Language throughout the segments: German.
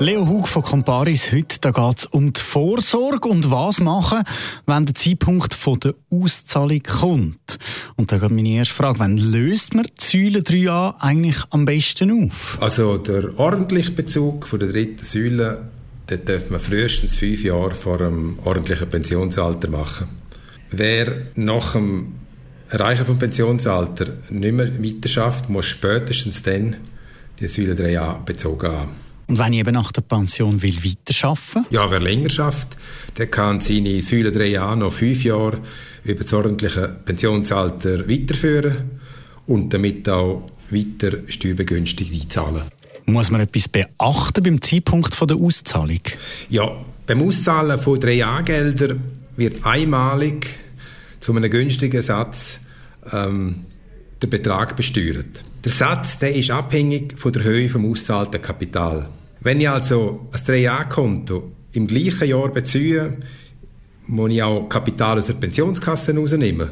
Leo Hug von Comparis, heute geht es um die Vorsorge und was machen, wenn der Zeitpunkt von der Auszahlung kommt. Und da geht meine erste Frage, wann löst man die Säule 3a eigentlich am besten auf? Also der ordentliche Bezug von der dritten Säule, den darf man frühestens fünf Jahre vor einem ordentlichen Pensionsalter machen. Wer nach dem Erreichen vom Pensionsalter nicht mehr weiter schafft, muss spätestens dann die Säule 3a bezogen haben. Und wenn ich eben nach der Pension will weiterarbeiten Ja, wer länger schafft, der kann seine Säule 3a noch fünf Jahre über das ordentliche Pensionsalter weiterführen und damit auch weiter steuerbegünstigt einzahlen. Muss man etwas beachten beim Zeitpunkt von der Auszahlung? Ja, beim Auszahlen von 3a-Geldern wird einmalig zu einem günstigen Satz ähm, der Betrag besteuert. Der Satz der ist abhängig von der Höhe vom auszahlten Kapital. Wenn ich also ein 3a-Konto im gleichen Jahr beziehe, muss ich auch Kapital aus der Pensionskasse rausnehmen.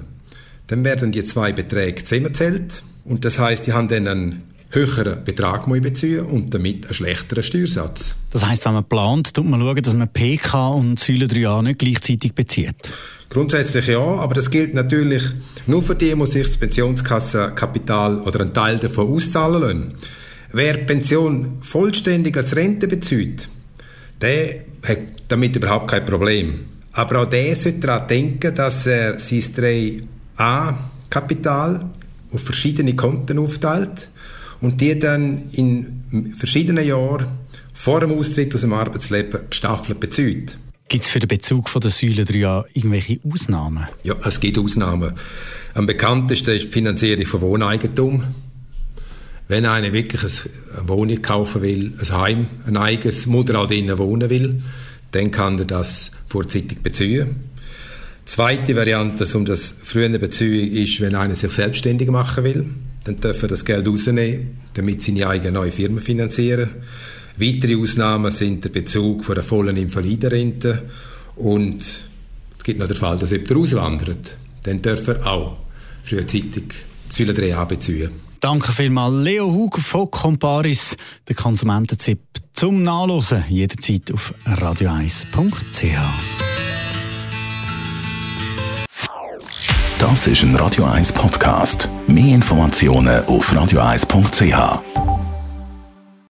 Dann werden die zwei Beträge zusammengezählt und das heißt, ich habe dann einen höheren Betrag beziehen und damit einen schlechteren Steuersatz. Das heißt, wenn man plant, tut man schauen, dass man PK und Säule 3a nicht gleichzeitig bezieht. Grundsätzlich ja, aber das gilt natürlich nur für die, die sich das Pensionskassenkapital oder einen Teil davon auszahlen lassen. Wer die Pension vollständig als Rente bezieht, der hat damit überhaupt kein Problem. Aber auch der sollte daran denken, dass er sein 3a-Kapital auf verschiedene Konten aufteilt und die dann in verschiedenen Jahren vor dem Austritt aus dem Arbeitsleben gestaffelt bezieht. Gibt es für den Bezug von der Säule 3a irgendwelche Ausnahmen? Ja, es gibt Ausnahmen. Am bekanntesten ist die Finanzierung von Wohneigentum. Wenn einer wirklich eine Wohnung kaufen will, ein Heim, ein eigenes, Mutter auch drinnen wohnen will, dann kann er das vorzeitig beziehen. Zweite Variante, um das früher beziehen, ist, wenn einer sich selbstständig machen will, dann darf er das Geld rausnehmen, damit seine eigene neue Firma finanzieren. Weitere Ausnahmen sind der Bezug von der vollen Invalidenrente und es gibt noch den Fall, dass jemand auswandert. Dann darf er auch frühzeitig Säule 3a beziehen. Danke vielmals, Leo Hug von Comparis, der Konsumententipp zum Nachlesen, jederzeit auf radio1.ch. Das ist ein Radio 1 Podcast. Mehr Informationen auf radio1.ch.